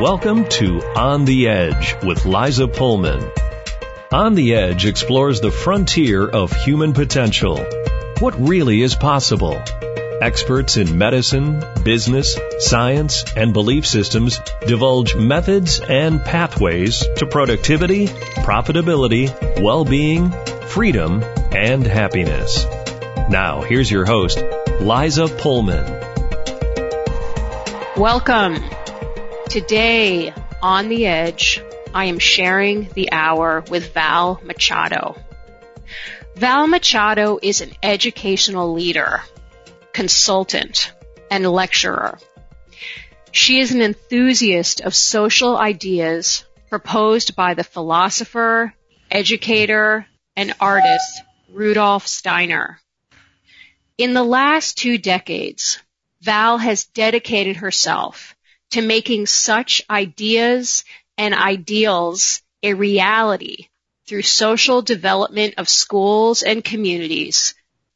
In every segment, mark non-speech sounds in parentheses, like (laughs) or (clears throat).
Welcome to On the Edge with Liza Pullman. On the Edge explores the frontier of human potential. What really is possible? Experts in medicine, business, science, and belief systems divulge methods and pathways to productivity, profitability, well-being, freedom, and happiness. Now, here's your host, Liza Pullman. Welcome. Today on the edge, I am sharing the hour with Val Machado. Val Machado is an educational leader, consultant, and lecturer. She is an enthusiast of social ideas proposed by the philosopher, educator, and artist Rudolf Steiner. In the last two decades, Val has dedicated herself to making such ideas and ideals a reality through social development of schools and communities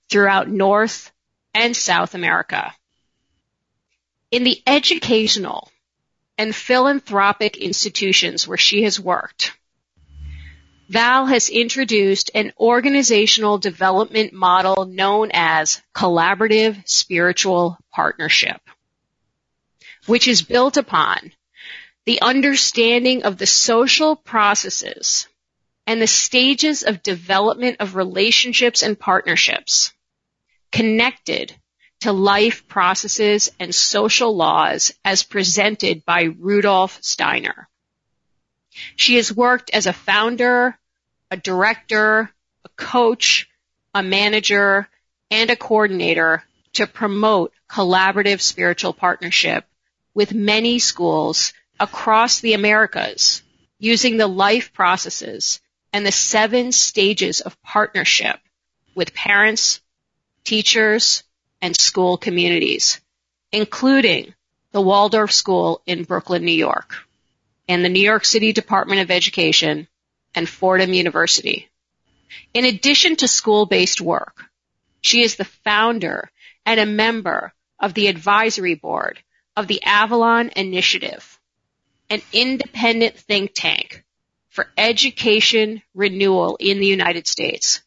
throughout North and South America. In the educational and philanthropic institutions where she has worked, Val has introduced an organizational development model known as collaborative spiritual partnership which is built upon the understanding of the social processes and the stages of development of relationships and partnerships connected to life processes and social laws as presented by Rudolf Steiner. She has worked as a founder, a director, a coach, a manager, and a coordinator to promote collaborative spiritual partnership with many schools across the Americas using the life processes and the seven stages of partnership with parents, teachers, and school communities, including the Waldorf School in Brooklyn, New York, and the New York City Department of Education and Fordham University. In addition to school-based work, she is the founder and a member of the advisory board of the Avalon Initiative, an independent think tank for education renewal in the United States.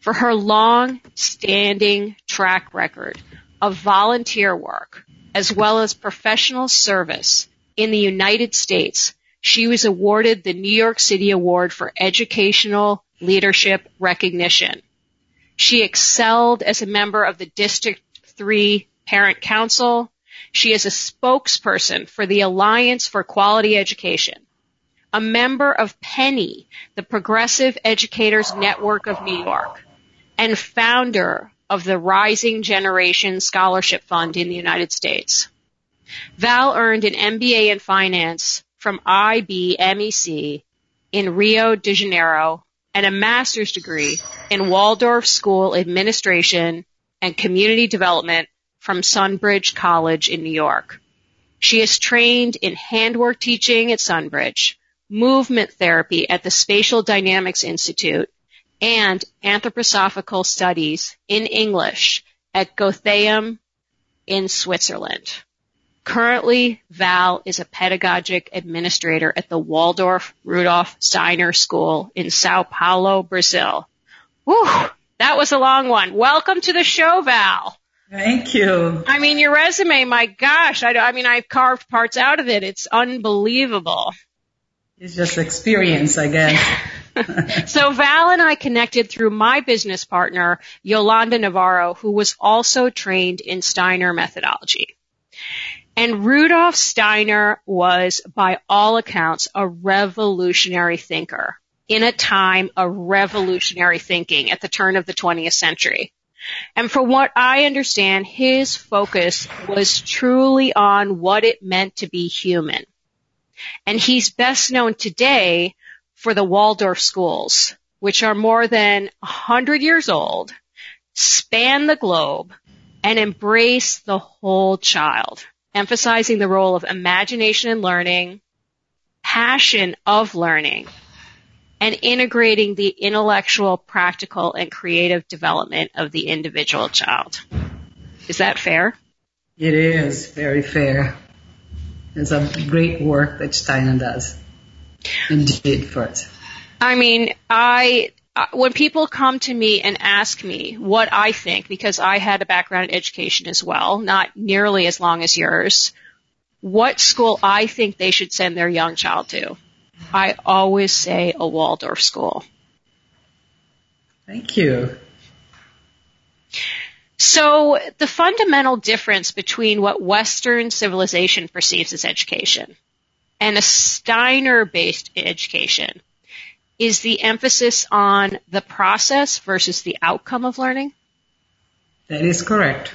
For her long standing track record of volunteer work as well as professional service in the United States, she was awarded the New York City Award for Educational Leadership Recognition. She excelled as a member of the District 3 Parent Council she is a spokesperson for the Alliance for Quality Education, a member of Penny, the Progressive Educators Network of New York, and founder of the Rising Generation Scholarship Fund in the United States. Val earned an MBA in finance from IBMEC in Rio de Janeiro and a master's degree in Waldorf School Administration and Community Development from Sunbridge College in New York. She is trained in handwork teaching at Sunbridge, movement therapy at the Spatial Dynamics Institute, and anthroposophical studies in English at Goetheanum in Switzerland. Currently, Val is a pedagogic administrator at the Waldorf Rudolf Steiner School in Sao Paulo, Brazil. Whew, that was a long one. Welcome to the show, Val. Thank you. I mean, your resume, my gosh, I, I mean, I've carved parts out of it. It's unbelievable. It's just experience, I guess. (laughs) (laughs) so Val and I connected through my business partner, Yolanda Navarro, who was also trained in Steiner methodology. And Rudolf Steiner was, by all accounts, a revolutionary thinker in a time of revolutionary thinking at the turn of the 20th century. And from what I understand, his focus was truly on what it meant to be human. And he's best known today for the Waldorf schools, which are more than 100 years old, span the globe, and embrace the whole child, emphasizing the role of imagination and learning, passion of learning, and integrating the intellectual, practical, and creative development of the individual child. Is that fair? It is very fair. It's a great work that Steiner does and did for us. I mean, I uh, when people come to me and ask me what I think, because I had a background in education as well, not nearly as long as yours, what school I think they should send their young child to, I always say a Waldorf school. Thank you. So the fundamental difference between what Western civilization perceives as education and a Steiner-based education is the emphasis on the process versus the outcome of learning? That is correct.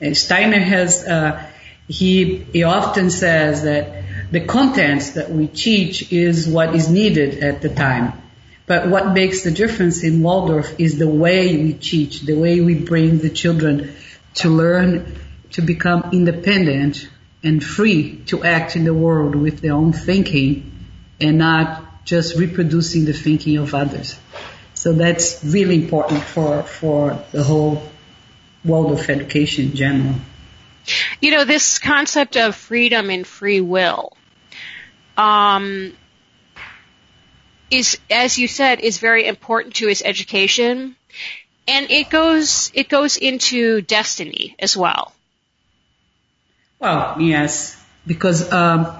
And Steiner has, uh, he, he often says that the contents that we teach is what is needed at the time. But what makes the difference in Waldorf is the way we teach, the way we bring the children to learn to become independent and free to act in the world with their own thinking and not just reproducing the thinking of others. So that's really important for, for the whole Waldorf education in general. You know, this concept of freedom and free will, um, is, as you said, is very important to his education. And it goes, it goes into destiny as well. Well, yes, because um,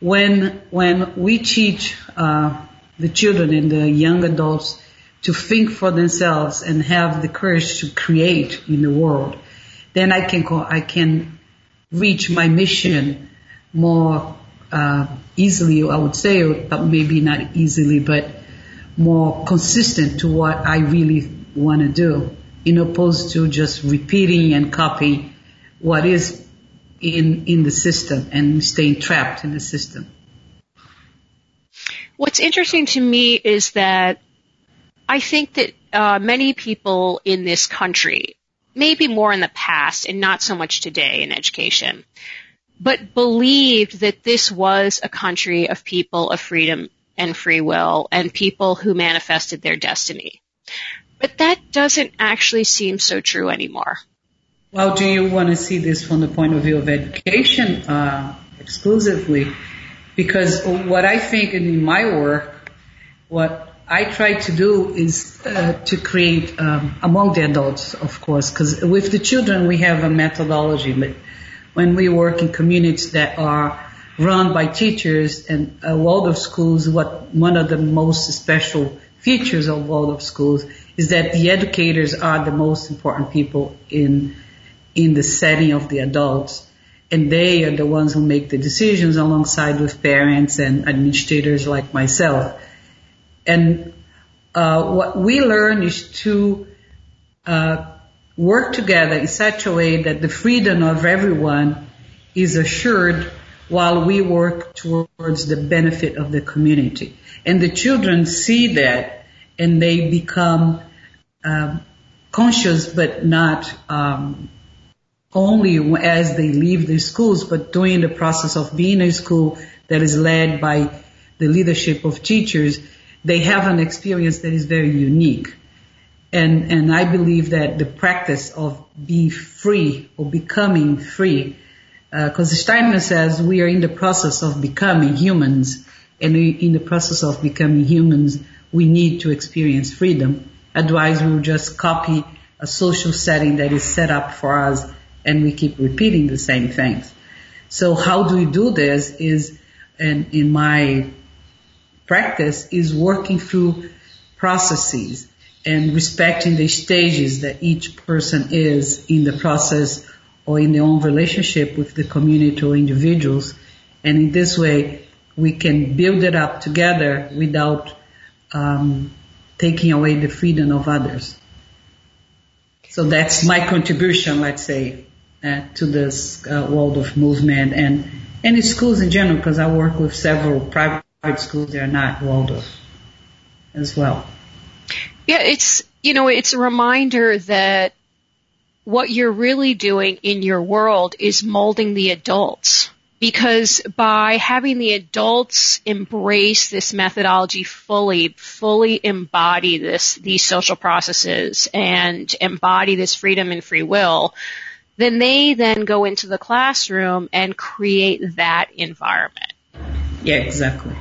when when we teach uh, the children and the young adults to think for themselves and have the courage to create in the world, then I can call, I can reach my mission more uh, easily, I would say, or maybe not easily, but more consistent to what I really want to do, in opposed to just repeating and copying what is in in the system and staying trapped in the system. What's interesting to me is that I think that uh, many people in this country, maybe more in the past and not so much today in education, but believed that this was a country of people of freedom and free will and people who manifested their destiny. But that doesn't actually seem so true anymore. Well, do you want to see this from the point of view of education uh, exclusively? Because what I think in my work, what I try to do is uh, to create um, among the adults, of course, because with the children we have a methodology, but when we work in communities that are run by teachers and uh, Waldorf schools, what one of the most special features of Waldorf schools is that the educators are the most important people in in the setting of the adults, and they are the ones who make the decisions alongside with parents and administrators like myself. And uh, what we learn is to uh, work together in such a way that the freedom of everyone is assured while we work towards the benefit of the community. And the children see that and they become um, conscious but not um, only as they leave the schools, but during the process of being a school that is led by the leadership of teachers, they have an experience that is very unique. And, and I believe that the practice of being free or becoming free, because uh, Steiner says we are in the process of becoming humans, and we, in the process of becoming humans, we need to experience freedom. Otherwise, we will just copy a social setting that is set up for us, and we keep repeating the same things. So how do we do this is, and in my practice, is working through processes and respecting the stages that each person is in the process or in their own relationship with the community or individuals. And in this way, we can build it up together without um, taking away the freedom of others. So that's my contribution, let's say, uh, to this uh, of movement and any schools in general, because I work with several private schools that are not Waldorf as well. Yeah, it's, you know, it's a reminder that what you're really doing in your world is molding the adults. Because by having the adults embrace this methodology fully, fully embody this, these social processes and embody this freedom and free will, then they then go into the classroom and create that environment. Yeah, exactly.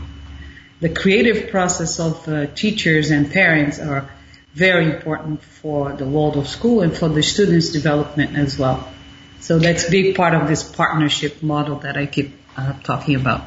The creative process of uh, teachers and parents are very important for the world of school and for the students' development as well. So that's a big part of this partnership model that I keep uh, talking about.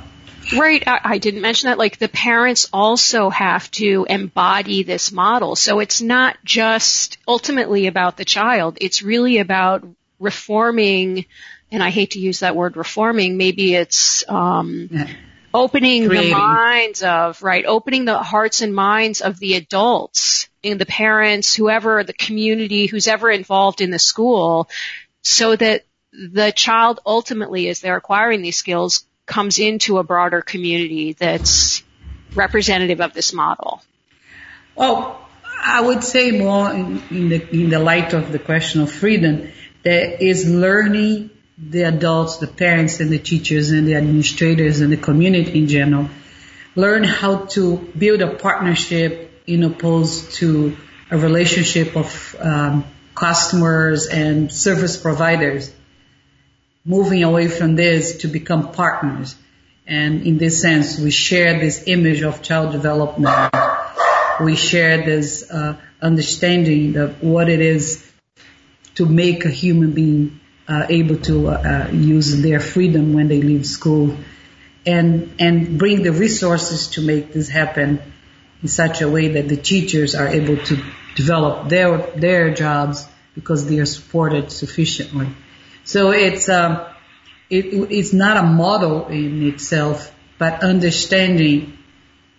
Right. I, I, didn't mention that. Like the parents also have to embody this model. So it's not just ultimately about the child. It's really about reforming, and I hate to use that word reforming. Maybe it's, um, yeah. opening Creating. the minds of, right, opening the hearts and minds of the adults and the parents, whoever, the community, who's ever involved in the school so that the child ultimately, as they're acquiring these skills, comes into a broader community that's representative of this model? Well, I would say more in, in, the in the light of the question of freedom, there is learning the adults, the parents and the teachers and the administrators and the community in general learn how to build a partnership in opposed to a relationship of um, customers and service providers moving away from this to become partners. And in this sense, we share this image of child development. We share this uh, understanding of what it is to make a human being uh, able to uh, use their freedom when they leave school, and and bring the resources to make this happen in such a way that the teachers are able to develop their their jobs because they are supported sufficiently. So it's um, it, it's not a model in itself, but understanding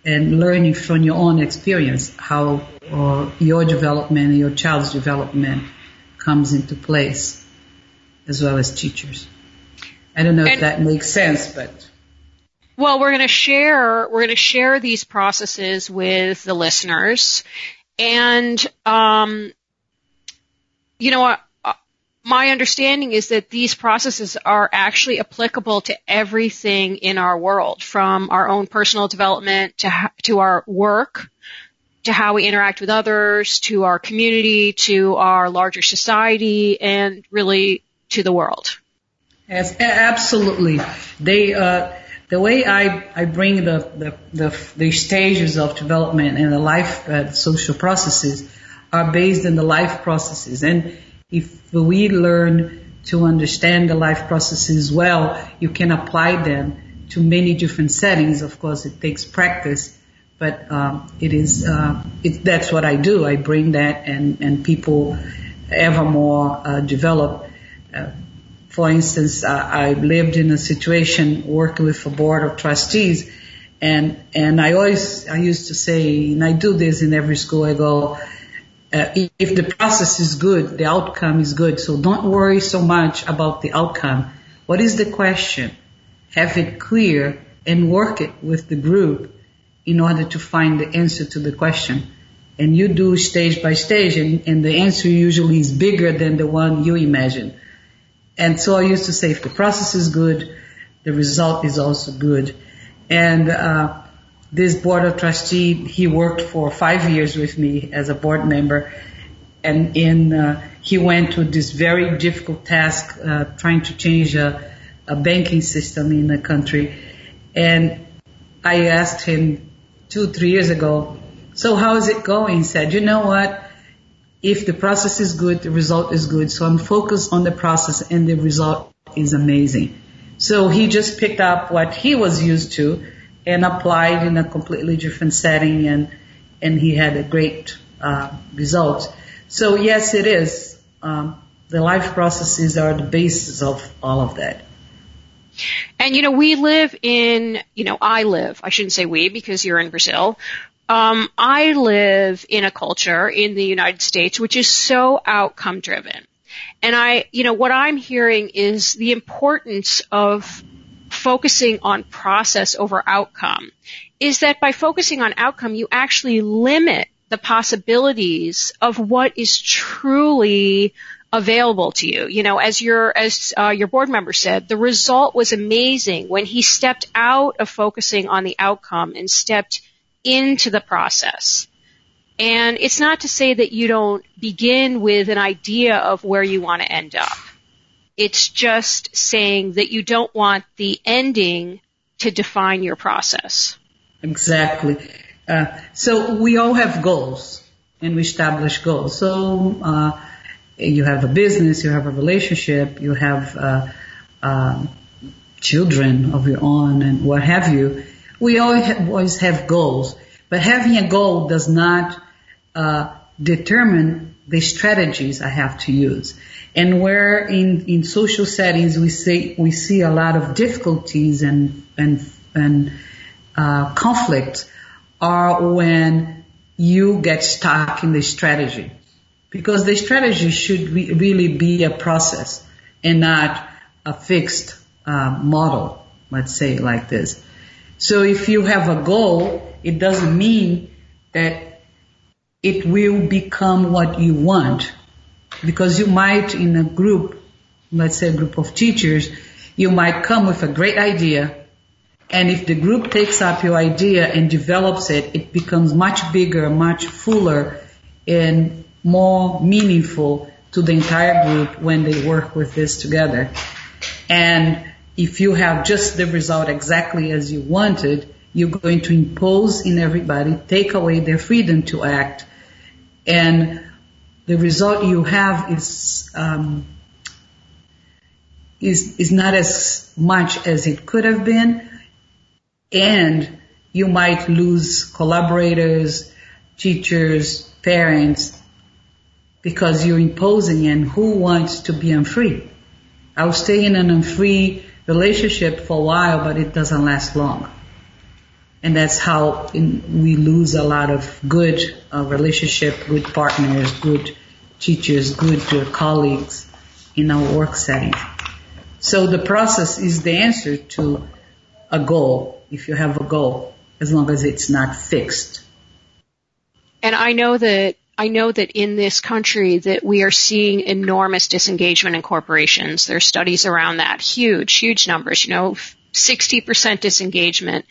and learning from your own experience how uh, your development, your child's development comes into place, as well as teachers. I don't know and, if that makes sense, but. Well, we're going to share, we're going to share these processes with the listeners. And, um, you know, my understanding is that these processes are actually applicable to everything in our world, from our own personal development to, to our work, to how we interact with others, to our community, to our larger society, and really to the world. Yes, absolutely. They, uh, the way I, I bring the, the, the, the stages of development and the life uh, social processes are based in the life processes. And if we learn to understand the life processes well, you can apply them to many different settings. Of course, it takes practice, but um, it is uh, it, that's what I do. I bring that, and and people ever more uh, develop. Uh, for instance, I lived in a situation working with a board of trustees, and and I always I used to say, and I do this in every school I go uh, if the process is good, the outcome is good. So don't worry so much about the outcome. What is the question? Have it clear and work it with the group in order to find the answer to the question. And you do stage by stage and, and the answer usually is bigger than the one you imagine. And so I used to say if the process is good, the result is also good. And, uh, this board of trustee, he worked for five years with me as a board member, and in uh, he went to this very difficult task, uh, trying to change a, a banking system in the country, and I asked him two, three years ago, so how is it going? He said, you know what? If the process is good, the result is good. So I'm focused on the process and the result is amazing. So he just picked up what he was used to and applied in a completely different setting and and he had a great uh, result. So yes, it is. Um, the life processes are the basis of all of that. And you know, we live in, you know, I live, I shouldn't say we because you're in Brazil. Um, I live in a culture in the United States which is so outcome driven. And I, you know, what I'm hearing is the importance of focusing on process over outcome is that by focusing on outcome, you actually limit the possibilities of what is truly available to you. You know, as your as uh, your board member said, the result was amazing when he stepped out of focusing on the outcome and stepped into the process. And it's not to say that you don't begin with an idea of where you want to end up It's just saying that you don't want the ending to define your process. Exactly. Uh, so we all have goals and we establish goals. So uh, you have a business, you have a relationship, you have uh, um, children of your own and what have you. We always have goals, but having a goal does not uh, determine the strategies I have to use. And where in, in social settings we see, we see a lot of difficulties and, and, and, uh, conflict are when you get stuck in the strategy. Because the strategy should re- really be a process and not a fixed uh, model, let's say like this. So if you have a goal, it doesn't mean that it will become what you want because you might in a group, let's say a group of teachers, you might come with a great idea and if the group takes up your idea and develops it, it becomes much bigger, much fuller and more meaningful to the entire group when they work with this together. And if you have just the result exactly as you wanted, you're going to impose in everybody, take away their freedom to act, and the result you have is um, is is not as much as it could have been, and you might lose collaborators, teachers, parents, because you're imposing. And who wants to be unfree? I'll stay in an unfree relationship for a while, but it doesn't last long. And that's how in, we lose a lot of good uh, relationship, good partners, good teachers, good uh, colleagues in our work setting. So the process is the answer to a goal, if you have a goal, as long as it's not fixed. And I know that I know that in this country that we are seeing enormous disengagement in corporations. There are studies around that. Huge, huge numbers, you know, 60% disengagement.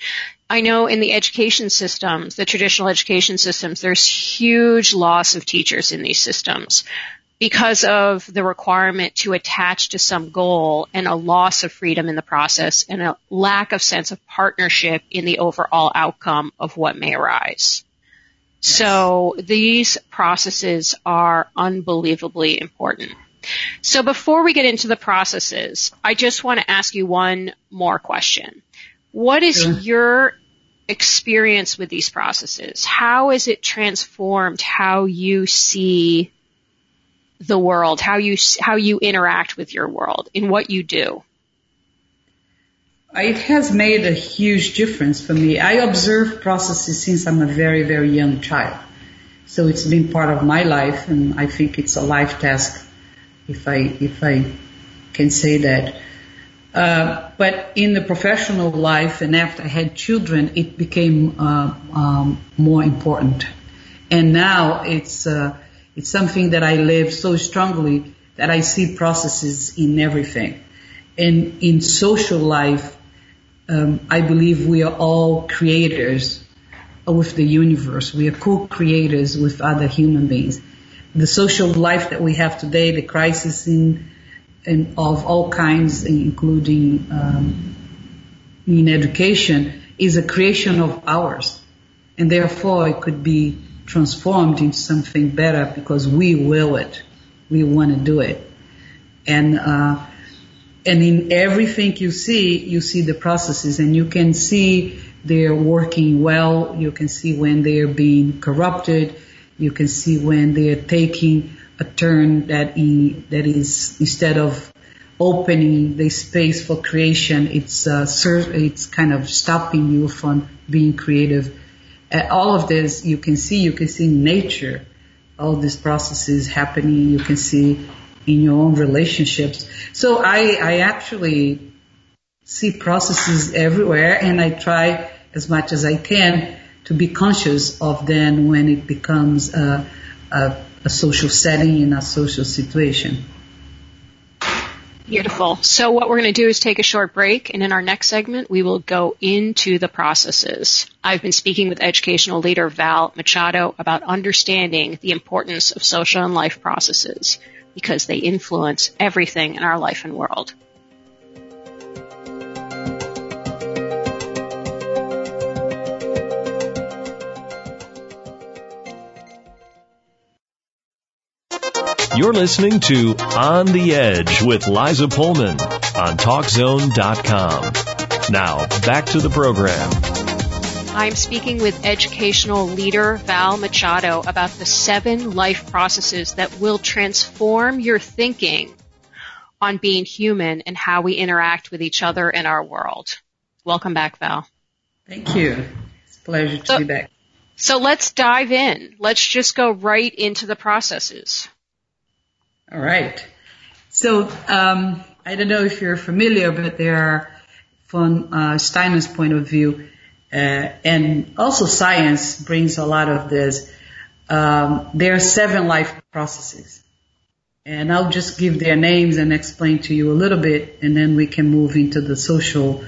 I know in the education systems, the traditional education systems, there's huge loss of teachers in these systems because of the requirement to attach to some goal and a loss of freedom in the process and a lack of sense of partnership in the overall outcome of what may arise. So these processes are unbelievably important. So before we get into the processes, I just want to ask you one more question. What is sure. your experience with these processes? How has it transformed how you see the world, how you, how you interact with your world in what you do? It has made a huge difference for me. I observe processes since I'm a very, very young child. So it's been part of my life and I think it's a life task if I, if I can say that. Uh, but in the professional life and after I had children, it became uh, um, more important. And now it's uh, it's something that I live so strongly that I see processes in everything. And in social life, um, I believe we are all creators with the universe. We are co-creators with other human beings. The social life that we have today, the crisis in and of all kinds, including um, in education, is a creation of ours, and therefore it could be transformed into something better because we will it, we want to do it, and uh, and in everything you see, you see the processes, and you can see they're working well. You can see when they're being corrupted. You can see when they're taking a turn that that is instead of opening the space for creation, it's uh, it's kind of stopping you from being creative. Uh, all of this you can see. You can see nature all these processes happening. You can see in your own relationships. So I I actually see processes everywhere, and I try as much as I can to be conscious of them when it becomes a, a a social setting in a social situation. Beautiful. So what we're going to do is take a short break and in our next segment we will go into the processes. I've been speaking with educational leader Val Machado about understanding the importance of social and life processes. Because they influence everything in our life and world. You're listening to On the Edge with Liza Pullman on TalkZone.com. Now, back to the program. I'm speaking with educational leader Val Machado about the seven life processes that will transform your thinking on being human and how we interact with each other in our world. Welcome back, Val. Thank you. It's a pleasure to so, be back. So let's dive in. Let's just go right into the processes. All right. So um, I don't know if you're familiar, but there are, from uh, Steiner's point of view, and also science brings a lot of this. Um, there are seven life processes, and I'll just give their names and explain to you a little bit, and then we can move into the social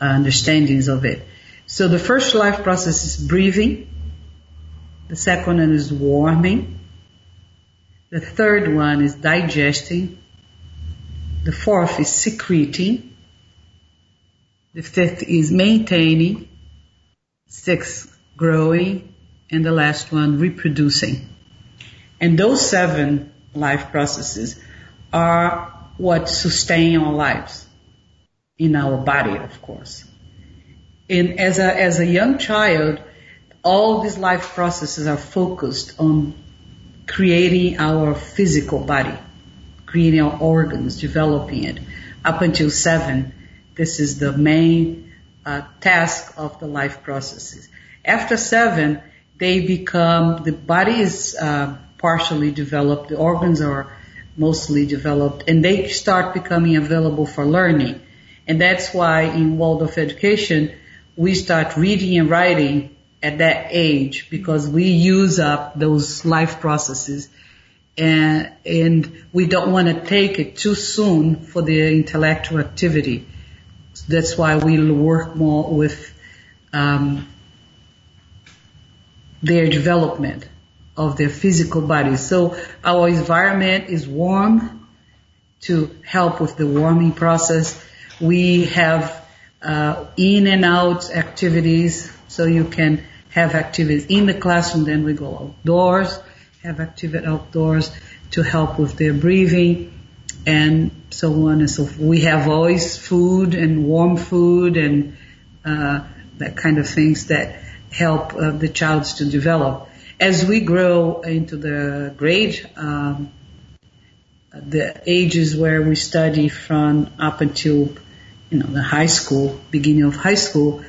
uh, understandings of it. So the first life process is breathing. The second one is warming. The third one is digesting. The fourth is secreting. The fifth is maintaining. Sixth, growing. And the last one, reproducing. And those seven life processes are what sustain our lives in our body, of course. And as a, as a young child, all these life processes are focused on creating our physical body, creating our organs, developing it. Up until seven, this is the main task of the life processes. After seven, they become, the body is uh, partially developed, the organs are mostly developed, and they start becoming available for learning. And that's why in Waldorf education, we start reading and writing at that age because we use up those life processes and, and we don't want to take it too soon for the intellectual activity. That's why we work more with um, their development of their physical bodies. So our environment is warm to help with the warming process. We have uh, in and out activities so you can have activities in the classroom, then we go outdoors, have activity outdoors to help with their breathing and so on and so forth. We have always food and warm food and uh, that kind of things that help uh, the child to develop. As we grow into the grade, um, the ages where we study from up until you know the high school, beginning of high school,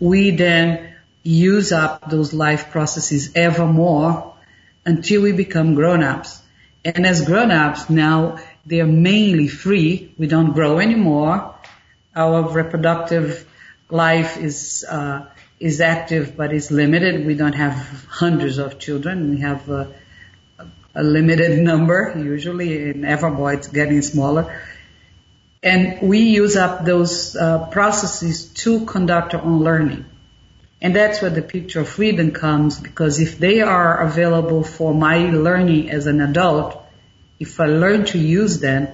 we then use up those life processes ever more until we become grown-ups. And as grown-ups now, they're mainly free. We don't grow anymore. Our reproductive life is uh, is active, but is limited. We don't have hundreds of children. We have a, a limited (laughs) number usually, and evermore it's getting smaller. And we use up those uh, processes to conduct our own learning. And that's where the picture of freedom comes because if they are available for my learning as an adult, if I learn to use them,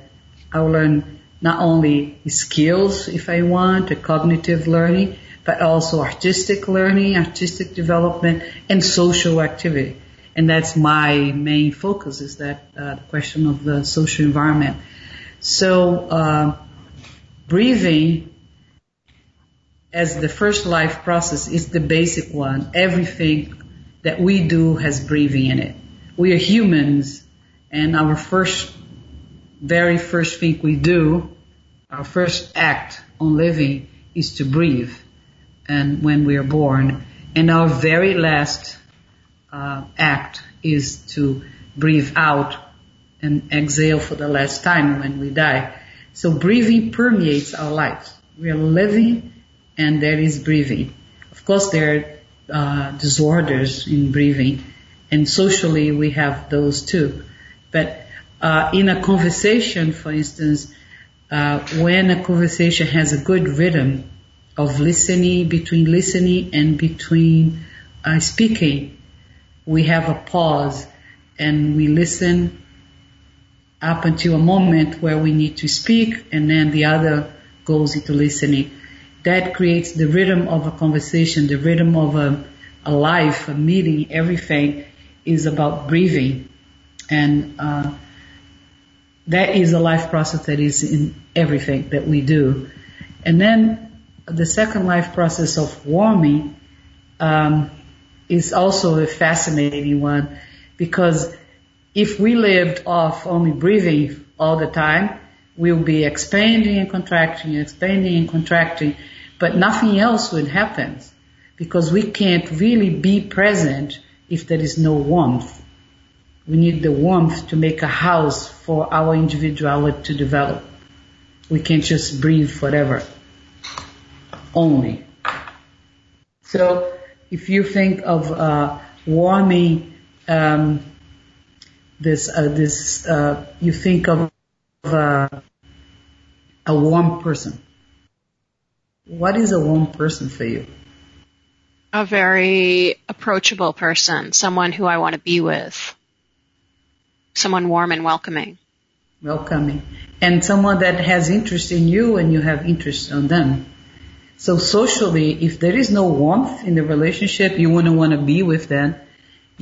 I'll learn not only skills if I want, cognitive learning, but also artistic learning, artistic development, and social activity. And that's my main focus is that uh, question of the social environment. So uh, breathing as the first life process is the basic one. Everything that we do has breathing in it. We are humans and our first, very first thing we do, our first act on living is to breathe and when we are born. And our very last uh, act is to breathe out and exhale for the last time when we die. So breathing permeates our lives. We are living and there is breathing. Of course, there are uh, disorders in breathing, and socially we have those too. But uh, in a conversation, for instance, uh, when a conversation has a good rhythm of listening, between listening and between uh, speaking, we have a pause and we listen up until a moment where we need to speak and then the other goes into listening. That creates the rhythm of a conversation, the rhythm of a, a life, a meeting, everything is about breathing. And, uh, that is a life process that is in everything that we do. And then the second life process of warming, um, is also a fascinating one because if we lived off only breathing all the time, we'll be expanding and contracting, expanding and contracting, but nothing else would happen because we can't really be present if there is no warmth. We need the warmth to make a house for our individuality to develop. We can't just breathe forever. Only. So if you think of uh, warming um, this uh, this uh, you think of uh, a warm person. What is a warm person for you? A very approachable person, someone who I want to be with, someone warm and welcoming. Welcoming, and someone that has interest in you and you have interest on them. So socially, if there is no warmth in the relationship, you wouldn't want to be with them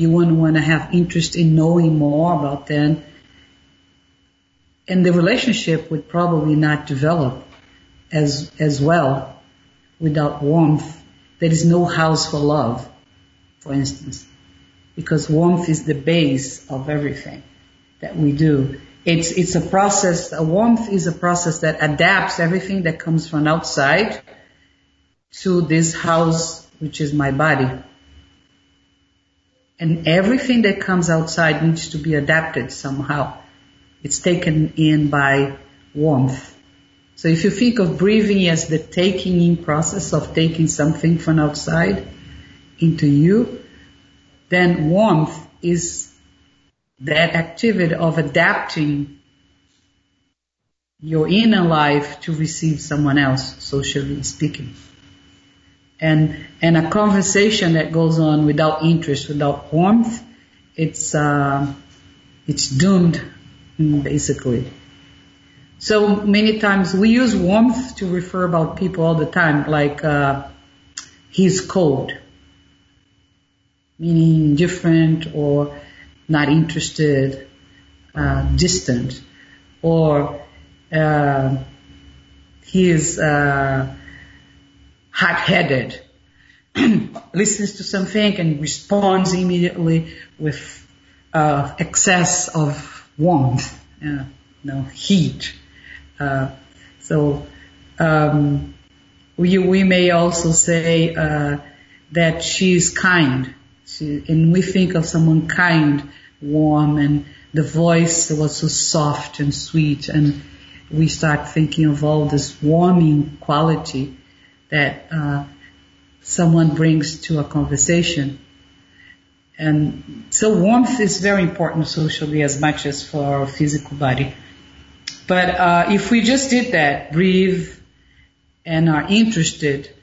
you wouldn't want to have interest in knowing more about them. And the relationship would probably not develop as, as well without warmth. There is no house for love, for instance, because warmth is the base of everything that we do. It's, it's a process, a warmth is a process that adapts everything that comes from outside to this house, which is my body. And everything that comes outside needs to be adapted somehow. It's taken in by warmth. So if you think of breathing as the taking in process of taking something from outside into you, then warmth is that activity of adapting your inner life to receive someone else, socially speaking and and a conversation that goes on without interest, without warmth, it's uh, it's doomed basically. So many times we use warmth to refer about people all the time, like uh, he's cold, meaning different or not interested, uh, distant, or uh, he is uh, hot-headed, (clears throat) listens to something and responds immediately with uh, excess of warmth, uh, no heat. Uh, so um, we we may also say uh, that she is kind, she, and we think of someone kind, warm, and the voice was so soft and sweet, and we start thinking of all this warming quality that uh, someone brings to a conversation. And so warmth is very important socially as much as for our physical body. But uh, if we just did that, breathe and are interested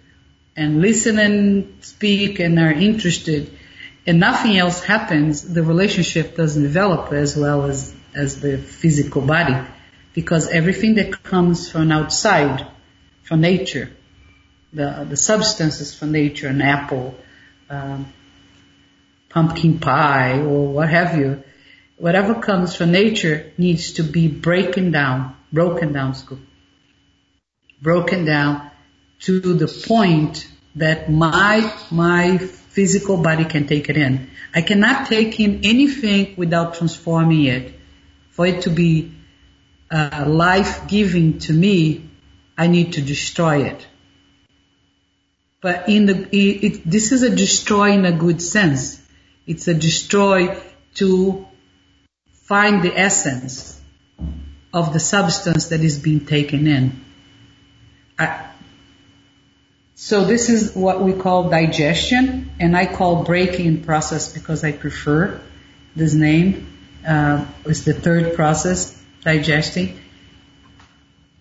and listen and speak and are interested and nothing else happens, the relationship doesn't develop as well as, as the physical body because everything that comes from outside, from nature, the, the substances from nature, an apple, um, pumpkin pie, or what have you, whatever comes from nature needs to be broken down, broken down, school, broken down to the point that my my physical body can take it in. I cannot take in anything without transforming it. For it to be uh, life giving to me, I need to destroy it. But in the, it, it, this is a destroy in a good sense. It's a destroy to find the essence of the substance that is being taken in. I, so this is what we call digestion, and I call breaking process because I prefer this name. Uh, it's the third process, digesting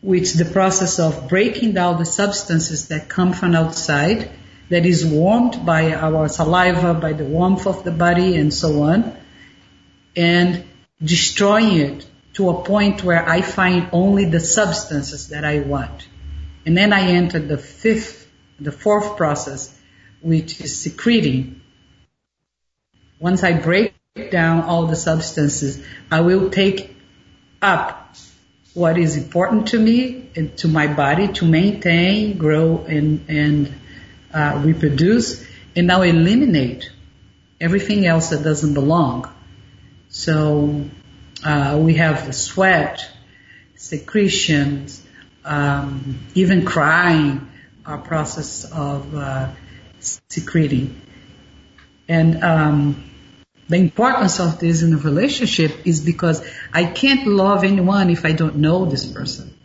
which the process of breaking down the substances that come from outside, that is warmed by our saliva, by the warmth of the body and so on, and destroying it to a point where I find only the substances that I want. And then I enter the fifth, the fourth process, which is secreting. Once I break down all the substances, I will take up what is important to me and to my body to maintain, grow, and, and uh, reproduce, and now eliminate everything else that doesn't belong. So uh, we have the sweat, secretions, um, even crying, process of uh, secreting. And um, the importance of this in a relationship is because I can't love anyone if I don't know this person.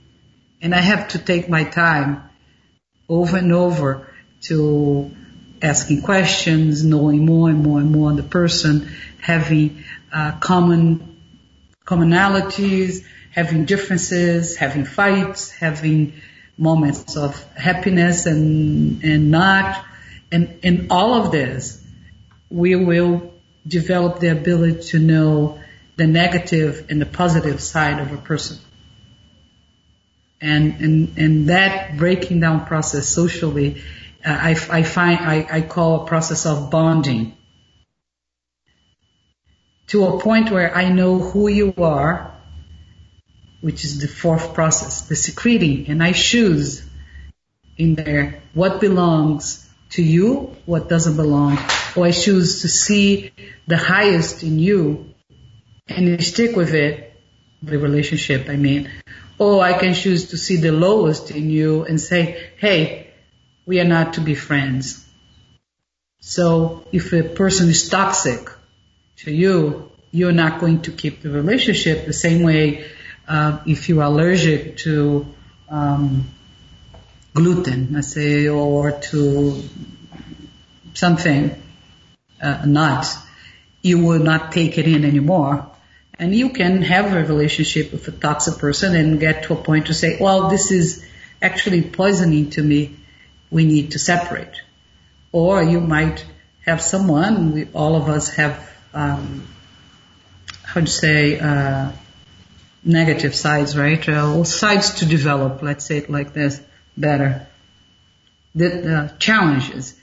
And I have to take my time over and over to asking questions, knowing more and more and more on the person, having uh, common commonalities, having differences, having fights, having moments of happiness and, and not. And in all of this, we will develop the ability to know the negative and the positive side of a person. And, and, and that breaking down process socially, uh, I, I find, I, I call a process of bonding to a point where I know who you are, which is the fourth process, the secreting, and I choose in there what belongs to you, what doesn't belong, or I choose to see the highest in you and you stick with it, the relationship, I mean. Or I can choose to see the lowest in you and say, hey, we are not to be friends. So if a person is toxic, to you, you're not going to keep the relationship the same way uh, if you're allergic to um, gluten, let's say, or to something, uh, nuts, you will not take it in anymore. And you can have a relationship with a toxic person and get to a point to say, well, this is actually poisoning to me. We need to separate. Or you might have someone, we, all of us have um, how to say, uh, negative sides, right? Uh, sides to develop, let's say it like this, better. The, the challenges.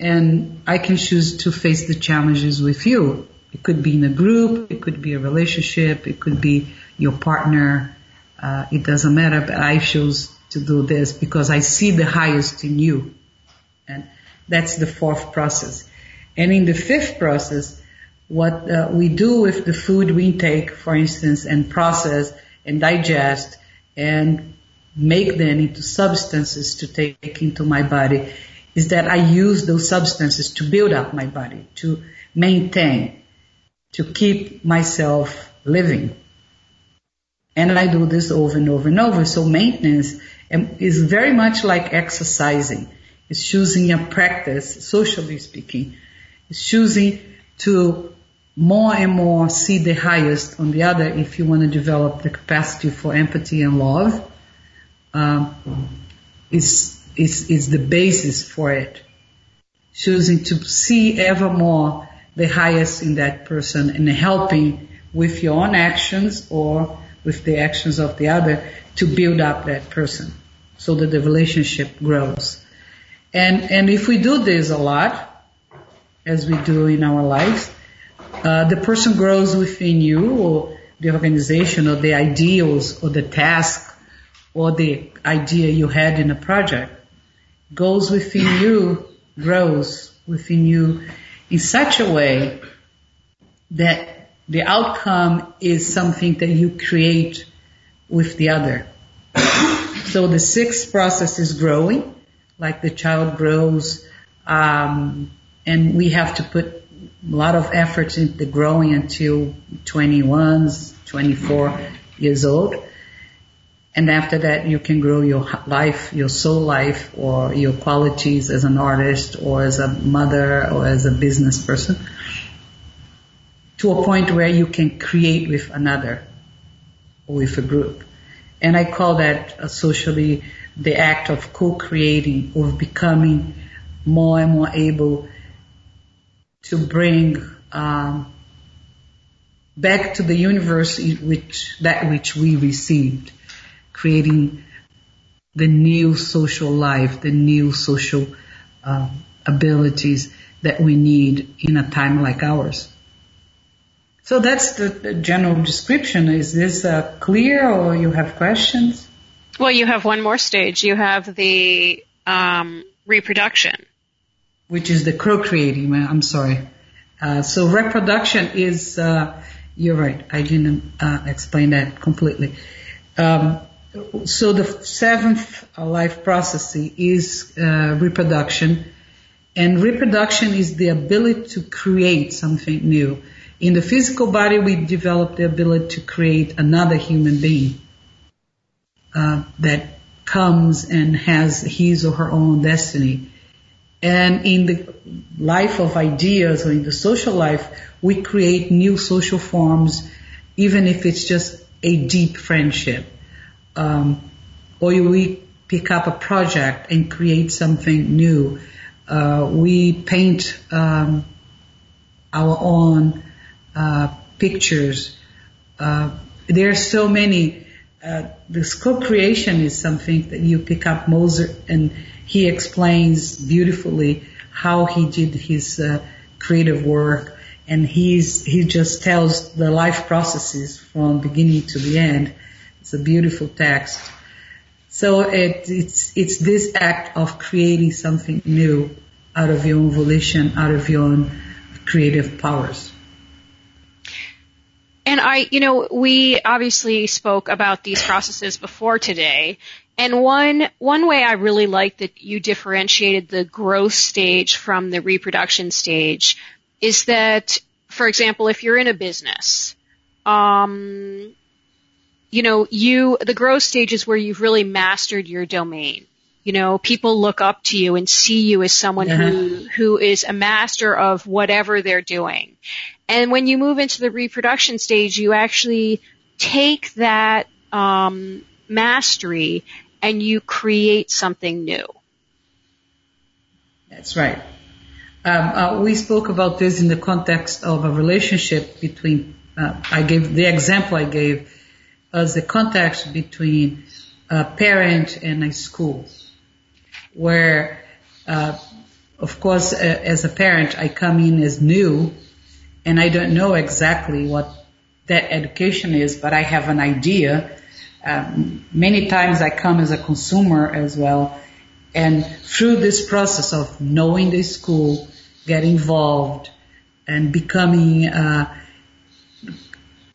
And I can choose to face the challenges with you. It could be in a group, it could be a relationship, it could be your partner. Uh, it doesn't matter, but I choose to do this because I see the highest in you. And that's the fourth process. And in the fifth process, what uh, we do with the food we take, for instance, and process and digest and make them into substances to take into my body is that I use those substances to build up my body, to maintain, to keep myself living. And I do this over and over and over. So maintenance is very much like exercising. It's choosing a practice, socially speaking. It's choosing to more and more see the highest on the other if you want to develop the capacity for empathy and love um, is, is, is the basis for it. Choosing to see ever more the highest in that person and helping with your own actions or with the actions of the other to build up that person so that the relationship grows. And, and if we do this a lot, as we do in our lives, uh, the person grows within you or the organization or the ideals or the task or the idea you had in a project goes within (laughs) you, grows within you in such a way that the outcome is something that you create with the other. (coughs) so the sixth process is growing, like the child grows, um, and we have to put lot of effort into growing until 21, 24 years old. And after that, you can grow your life, your soul life, or your qualities as an artist, or as a mother, or as a business person, to a point where you can create with another, or with a group. And I call that socially the act of co-creating, of becoming more and more able to bring um, back to the universe which that which we received, creating the new social life, the new social uh, abilities that we need in a time like ours. So that's the, the general description. Is this uh, clear, or you have questions? Well, you have one more stage. You have the um, reproduction, which is the procreating. I'm sorry. Uh, so reproduction is. Uh, you're right. I didn't uh, explain that completely. Um, so the seventh life process is uh, reproduction, and reproduction is the ability to create something new. In the physical body, we develop the ability to create another human being uh, that comes and has his or her own destiny. And in the life of ideas or in the social life, we create new social forms, even if it's just a deep friendship um, or we pick up a project and create something new. Uh, we paint um, our own uh, pictures. Uh, there are so many. Uh, this co-creation is something that you pick up Mozart, and he explains beautifully how he did his uh, creative work, and he's he just tells the life processes from beginning to the end it's a beautiful text. So it, it's, it's this act of creating something new out of your own volition, out of your own creative powers. And I, you know, we obviously spoke about these processes before today. And one, one way I really like that you differentiated the growth stage from the reproduction stage is that, for example, if you're in a business, um, you know, you, the growth stage is where you've really mastered your domain. You know, people look up to you and see you as someone who, uh-huh. who is a master of whatever they're doing. And when you move into the reproduction stage, you actually take that, um, mastery and you create something new. That's right. Um, uh, we spoke about this in the context of a relationship between. Uh, I gave the example I gave as the context between a parent and a school, where, uh, of course, uh, as a parent, I come in as new, and I don't know exactly what that education is, but I have an idea. Um, many times I come as a consumer as well, and through this process of knowing the school, get involved, and becoming uh,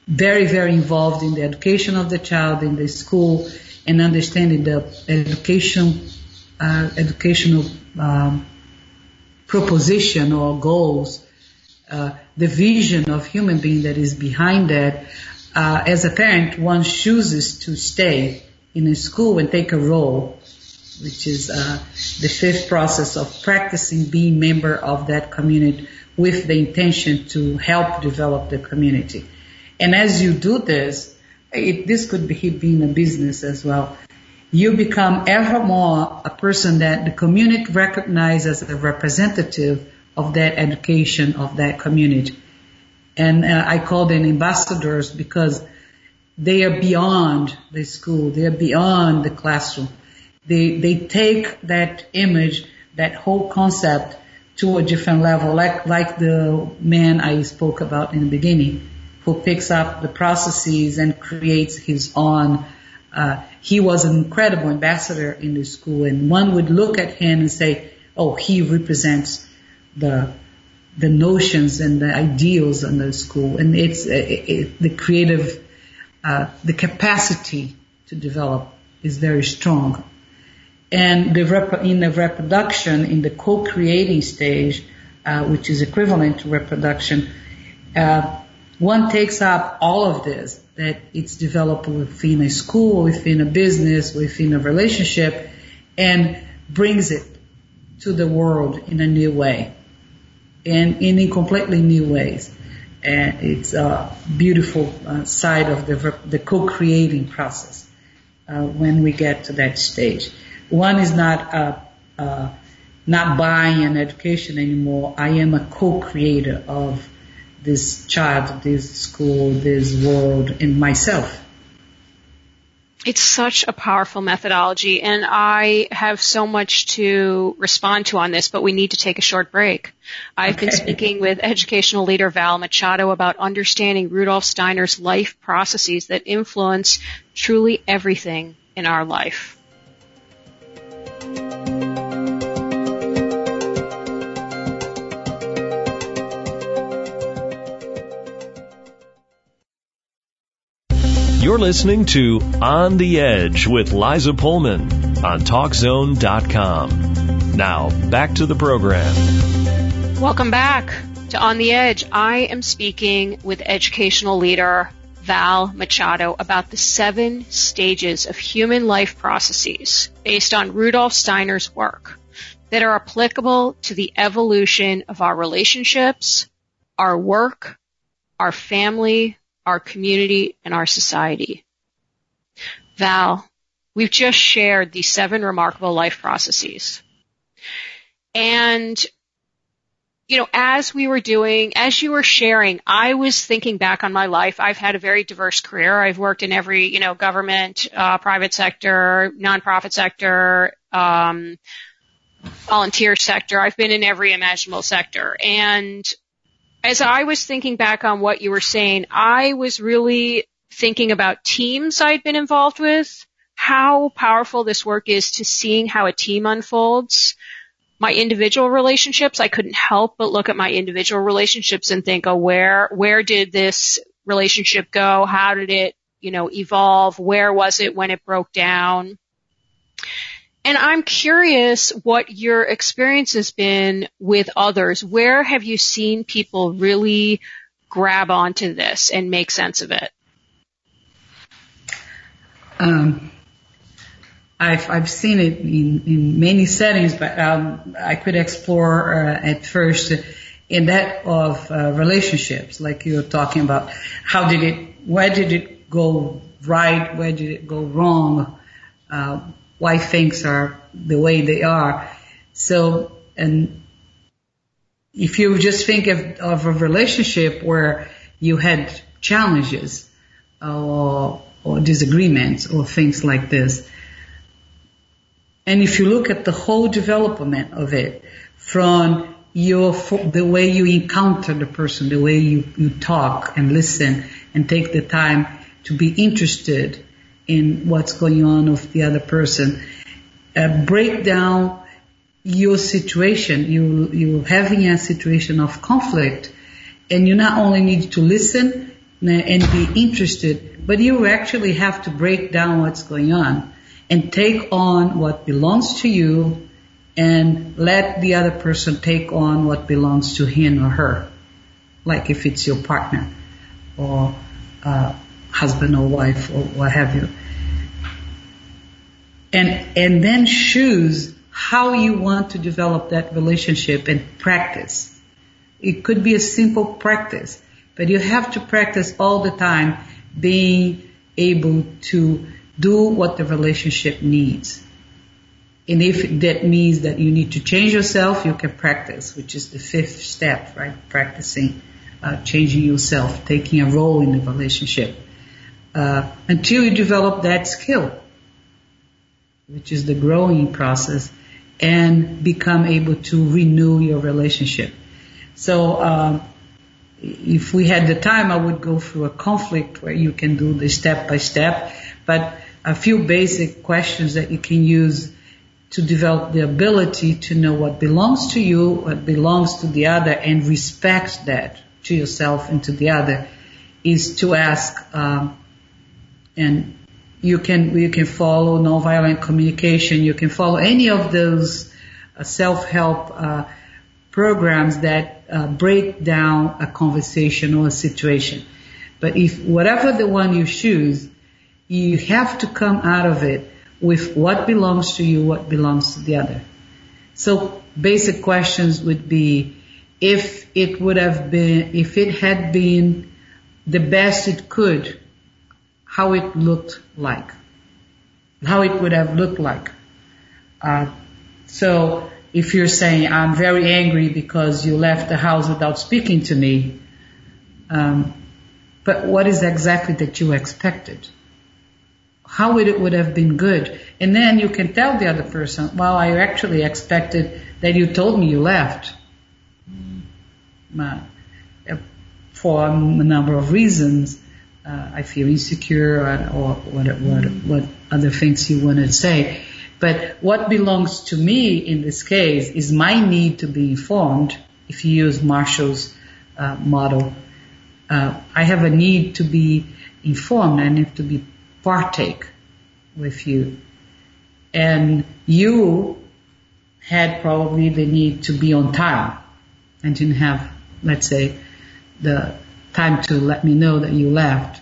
very, very involved in the education of the child in the school and understanding the education, uh, educational um, proposition or goals, uh, the vision of human being that is behind that. Uh, as a parent, one chooses to stay in a school and take a role, which is uh, the fifth process of practicing being member of that community with the intention to help develop the community. And as you do this, it, this could be being a business as well. You become ever more a person that the community recognizes as a representative of that education of that community. And uh, I call them ambassadors because they are beyond the school. They are beyond the classroom. They, they take that image, that whole concept to a different level, like, like the man I spoke about in the beginning who picks up the processes and creates his own. Uh, he was an incredible ambassador in the school, and one would look at him and say, "Oh, he represents the the notions and the ideals in the school." And it's it, it, the creative, uh, the capacity to develop is very strong. And the rep- in the reproduction, in the co-creating stage, uh, which is equivalent to reproduction, uh, one takes up all of this, that it's developed within a school, within a business, within a relationship, and brings it to the world in a new way, and in completely new ways. And it's a beautiful uh, side of the, the co-creating process uh, when we get to that stage. One is not uh, uh not buying an education anymore. I am a co-creator of this child, this school, this world, and myself. It's such a powerful methodology and I have so much to respond to on this, but we need to take a short break. I've okay. been speaking with educational leader Val Machado about understanding Rudolf Steiner's life processes that influence truly everything in our life. You're listening to On the Edge with Liza Pullman on TalkZone.com. Now, back to the program. Welcome back to On the Edge. I am speaking with educational leader Val Machado about the seven stages of human life processes based on Rudolf Steiner's work that are applicable to the evolution of our relationships, our work, our family, our community, and our society. Val, we've just shared these seven remarkable life processes. And, you know, as we were doing, as you were sharing, I was thinking back on my life. I've had a very diverse career. I've worked in every, you know, government, uh, private sector, nonprofit sector, um, volunteer sector. I've been in every imaginable sector. And as I was thinking back on what you were saying, I was really thinking about teams I'd been involved with, how powerful this work is to seeing how a team unfolds. My individual relationships, I couldn't help but look at my individual relationships and think, oh, where, where did this relationship go? How did it, you know, evolve? Where was it when it broke down? And I'm curious what your experience has been with others. Where have you seen people really grab onto this and make sense of it? Um, I've I've seen it in, in many settings, but um, I could explore uh, at first in that of uh, relationships, like you were talking about. How did it? Where did it go right? Where did it go wrong? Uh, why things are the way they are. So, and if you just think of, of a relationship where you had challenges or, or disagreements or things like this, and if you look at the whole development of it from your, the way you encounter the person, the way you, you talk and listen and take the time to be interested in what's going on with the other person. Uh, break down your situation. You you having a situation of conflict, and you not only need to listen and be interested, but you actually have to break down what's going on and take on what belongs to you, and let the other person take on what belongs to him or her, like if it's your partner or. Uh, husband or wife or what have you. And, and then choose how you want to develop that relationship and practice. It could be a simple practice, but you have to practice all the time being able to do what the relationship needs. And if that means that you need to change yourself, you can practice, which is the fifth step, right? Practicing, uh, changing yourself, taking a role in the relationship uh, until you develop that skill, which is the growing process, and become able to renew your relationship. So, um, if we had the time, I would go through a conflict where you can do this step by step, but a few basic questions that you can use to develop the ability to know what belongs to you, what belongs to the other, and respect that to yourself and to the other is to ask, um, and you can you can follow nonviolent communication. You can follow any of those uh, self-help uh, programs that uh, break down a conversation or a situation. But if whatever the one you choose, you have to come out of it with what belongs to you, what belongs to the other. So basic questions would be if it would have been, if it had been the best it could how it looked like, how it would have looked like. Uh, so if you're saying I'm very angry because you left the house without speaking to me, Um, but what is exactly that you expected? How would it would have been good? And then you can tell the other person, well, I actually expected that you told me you left. Uh, for a number of reasons, uh, I feel insecure or, what, what, what other things you want to say. But what belongs to me in this case is my need to be informed. If you use Marshall's uh, model, uh, I have a need to be informed. I need to be partake with you. And you had probably the need to be on time and didn't have, let's say, the time to let me know that you left.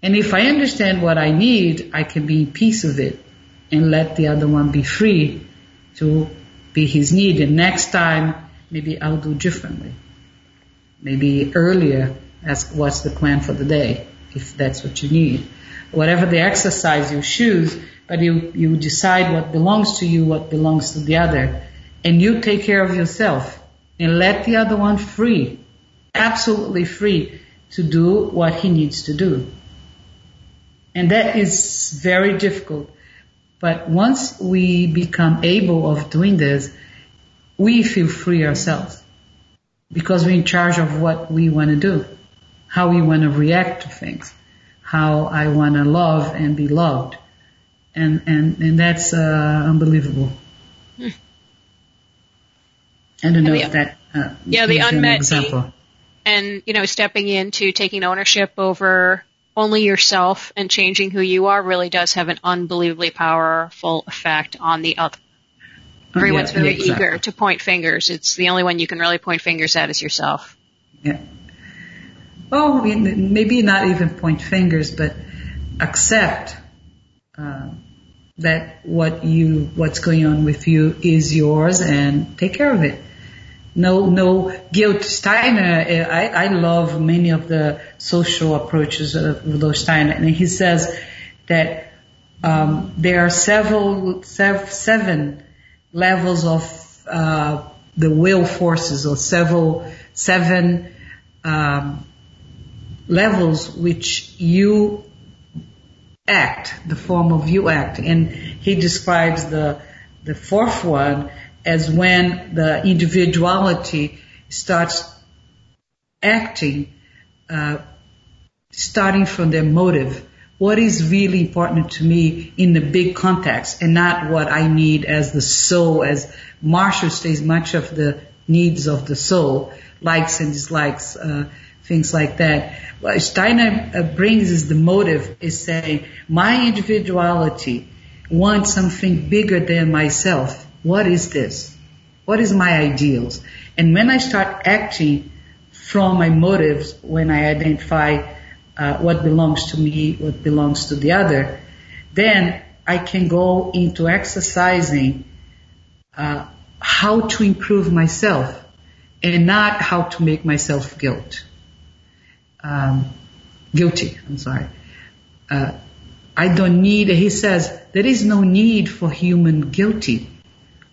And if I understand what I need, I can be peace with it and let the other one be free to be his need. And next time, maybe I'll do differently. Maybe earlier, ask what's the plan for the day, if that's what you need. Whatever the exercise you choose, but you, you decide what belongs to you, what belongs to the other, and you take care of yourself and let the other one free, absolutely free to do what he needs to do. And that is very difficult. But once we become able of doing this, we feel free ourselves because we're in charge of what we want to do, how we want to react to things, how I want to love and be loved. And, and, and that's, uh, unbelievable. Hmm. I don't know if that, uh, yeah, the unmet need and, you know, stepping into taking ownership over only yourself and changing who you are really does have an unbelievably powerful effect on the other. Everyone's yeah, very exactly. eager to point fingers. It's the only one you can really point fingers at is yourself. Yeah. Well, maybe not even point fingers, but accept uh, that what you, what's going on with you is yours and take care of it no, no guilt. Steiner, I, I love many of the social approaches of Rudolf Steiner, and he says that um, there are several, seven levels of uh, the will forces, or several, seven um, levels which you act, the form of you act, and he describes the the fourth one as when the individuality starts acting, uh, starting from their motive. What is really important to me in the big context and not what I need as the soul, as Marshall says much of the needs of the soul, likes and dislikes, uh, things like that. What Steiner uh, brings is the motive is saying my individuality wants something bigger than myself what is this? What is my ideals? And when I start acting from my motives, when I identify uh, what belongs to me, what belongs to the other, then I can go into exercising uh, how to improve myself and not how to make myself guilt. Um, guilty. I'm sorry. Uh, I don't need. He says there is no need for human guilty.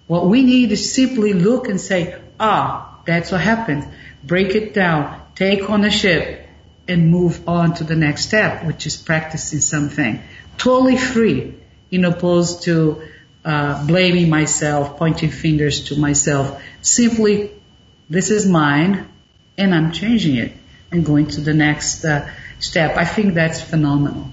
What we need is simply look and say, ah, that's what happened. Break it down, take ownership, and move on to the next step, which is practicing something. Totally free, in opposed to uh, blaming myself, pointing fingers to myself. Simply, this is mine, and I'm changing it and going to the next uh, step. I think that's phenomenal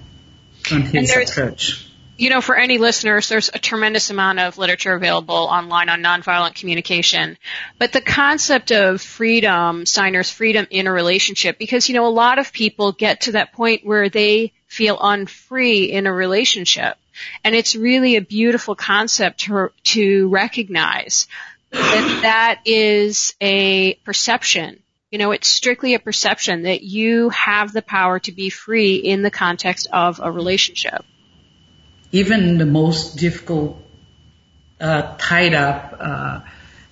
on his approach you know, for any listeners, there's a tremendous amount of literature available online on nonviolent communication. But the concept of freedom, Steiner's freedom in a relationship, because, you know, a lot of people get to that point where they feel unfree in a relationship. And it's really a beautiful concept to, to recognize that that is a perception. You know, it's strictly a perception that you have the power to be free in the context of a relationship even the most difficult, uh, tied up, uh,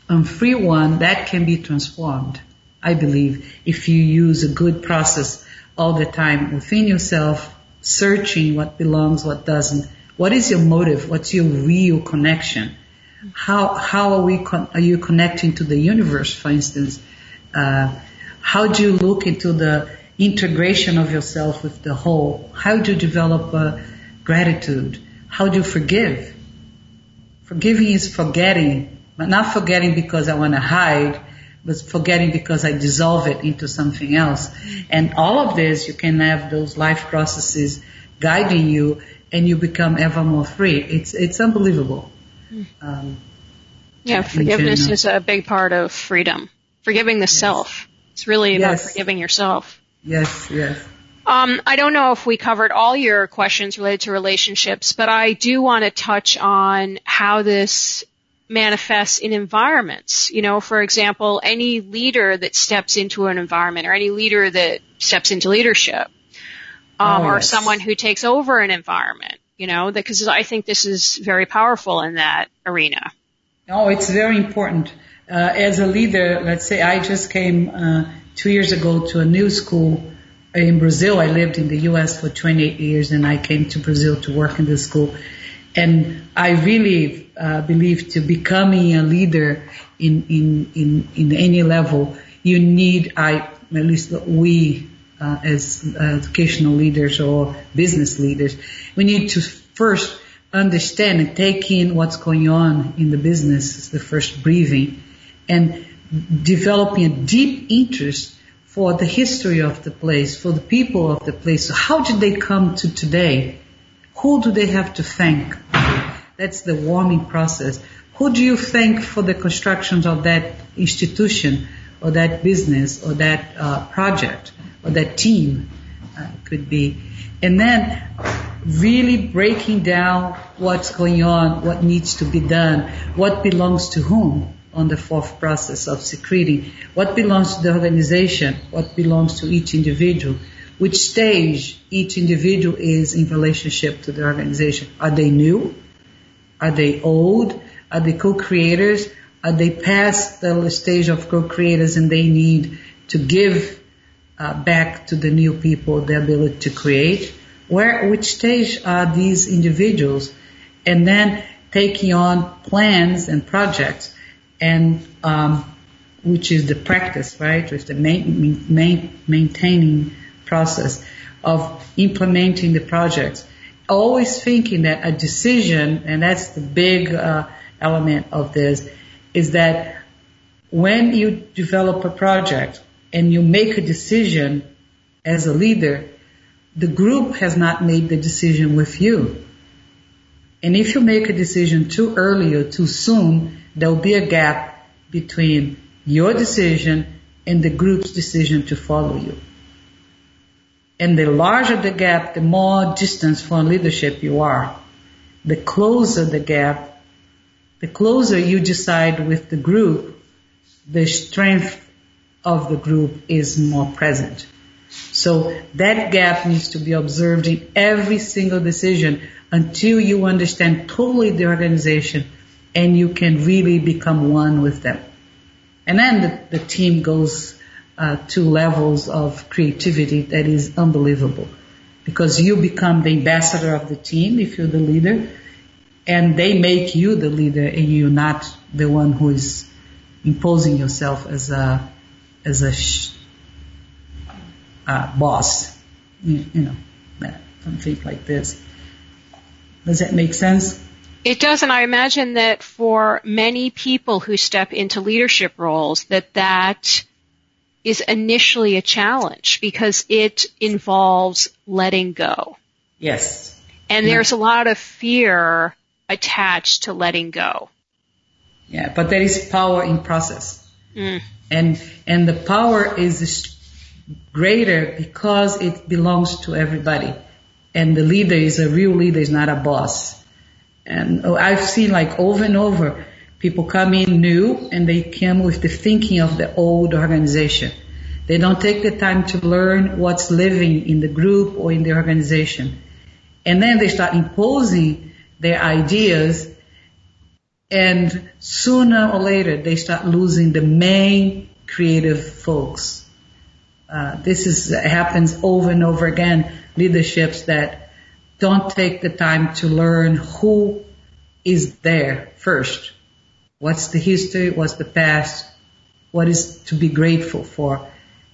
unfree one, that can be transformed. I believe if you use a good process all the time within yourself, searching what belongs, what doesn't. What is your motive? What's your real connection? How how are we con- are you connecting to the universe, for instance? Uh, How do you look into the integration of yourself with the whole? How do you develop uh, gratitude? How do you forgive? Forgiving is forgetting, but not forgetting because I want to hide, but forgetting because I dissolve it into something else. And all of this, you can have those life processes guiding you and you become ever more free. It's, it's unbelievable. Um, yeah, forgiveness is a big part of freedom. Forgiving the yes. self. It's really about yes. forgiving yourself. Yes, yes. Um, I don't know if we covered all your questions related to relationships, but I do want to touch on how this manifests in environments. You know, for example, any leader that steps into an environment or any leader that steps into leadership, um, oh, yes. or someone who takes over an environment, you know, because I think this is very powerful in that arena. Oh, it's very important. Uh, as a leader, let's say I just came uh, two years ago to a new school in Brazil. I lived in the U.S. for 28 years, and I came to Brazil to work in the school. And I really uh, believe to becoming a leader in in in in any level, you need I at least we uh, as educational leaders or business leaders, we need to first understand and take in what's going on in the business, the first breathing, and developing a deep interest for the history of the place, for the people of the place. So how did they come to today? Who do they have to thank? That's the warming process. Who do you thank for the constructions of that institution or that business or that uh, project or that team? Uh, could be. And then really breaking down what's going on, what needs to be done, what belongs to whom on the fourth process of secreting, what belongs to the organization, what belongs to each individual, which stage each individual is in relationship to the organization. Are they new? Are they old? Are they co-creators? Are they past the stage of co-creators and they need to give uh, back to the new people the ability to create? Where, which stage are these individuals? And then taking on plans and projects and, um, which is the practice, right? Which is the main, main, maintaining process of implementing the projects. Always thinking that a decision, and that's the big uh, element of this, is that when you develop a project and you make a decision as a leader, the group has not made the decision with you. And if you make a decision too early or too soon, there will be a gap between your decision and the group's decision to follow you. And the larger the gap, the more distance from leadership you are. The closer the gap, the closer you decide with the group, the strength of the group is more present. So that gap needs to be observed in every single decision until you understand totally the organization and you can really become one with them. And then the, the team goes uh, to levels of creativity that is unbelievable. Because you become the ambassador of the team if you're the leader and they make you the leader and you're not the one who is imposing yourself as a as a sh- uh, boss. You, you know something like this. Does that make sense it does, and I imagine that for many people who step into leadership roles, that that is initially a challenge because it involves letting go. Yes. And yeah. there's a lot of fear attached to letting go. Yeah, but there is power in process. Mm. And, and the power is greater because it belongs to everybody. And the leader is a real leader, is not a boss. And I've seen like over and over, people come in new and they come with the thinking of the old organization. They don't take the time to learn what's living in the group or in the organization. And then they start imposing their ideas and sooner or later they start losing the main creative folks. Uh, this is happens over and over again. Leaderships that don't take the time to learn who is there first. What's the history? What's the past? What is to be grateful for?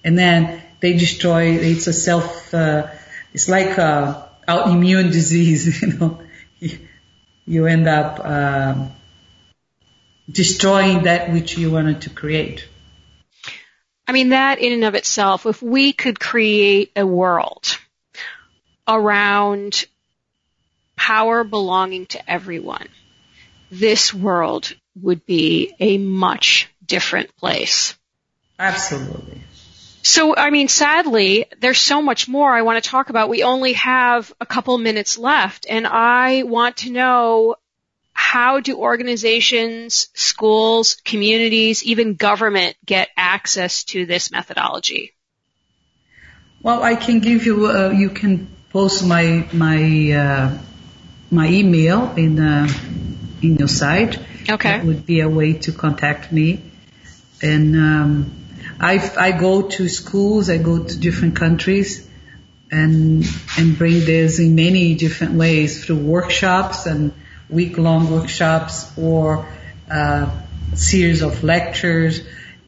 and then they destroy. It's a self. Uh, it's like a autoimmune (laughs) disease. You know, you, you end up um, destroying that which you wanted to create. I mean, that in and of itself, if we could create a world around power belonging to everyone, this world would be a much different place. Absolutely. So, I mean, sadly, there's so much more I want to talk about. We only have a couple minutes left, and I want to know how do organizations, schools, communities, even government get access to this methodology? Well, I can give you. Uh, you can post my my uh, my email in uh, in your site. Okay, that would be a way to contact me, and um, I I go to schools. I go to different countries. And and bring this in many different ways through workshops and week-long workshops or uh, series of lectures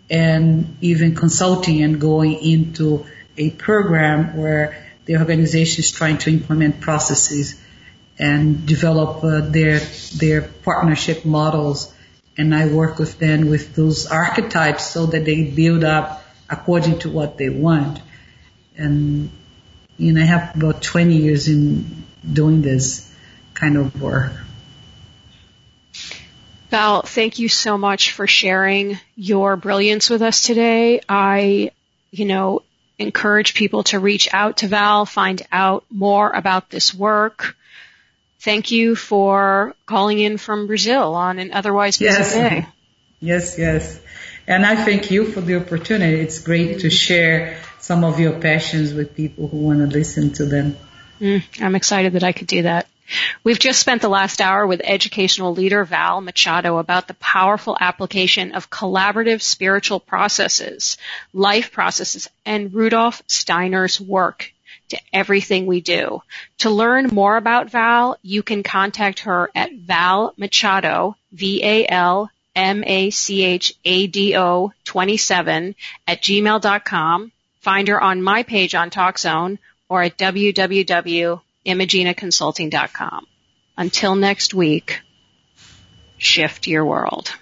and even consulting and going into a program where the organization is trying to implement processes and develop uh, their their partnership models and I work with them with those archetypes so that they build up according to what they want and you know I have about 20 years in doing this kind of work. Val, thank you so much for sharing your brilliance with us today. I, you know, encourage people to reach out to Val, find out more about this work. Thank you for calling in from Brazil on an otherwise busy yes. day. Yes, yes. And I thank you for the opportunity. It's great to share some of your passions with people who want to listen to them. Mm, I'm excited that I could do that. We've just spent the last hour with educational leader Val Machado about the powerful application of collaborative spiritual processes, life processes, and Rudolf Steiner's work to everything we do. To learn more about Val, you can contact her at Val Machado, V-A-L M-A-C-H-A-D-O 27 at gmail.com. Find her on my page on TalkZone or at www imaginaconsulting.com. Until next week, shift your world.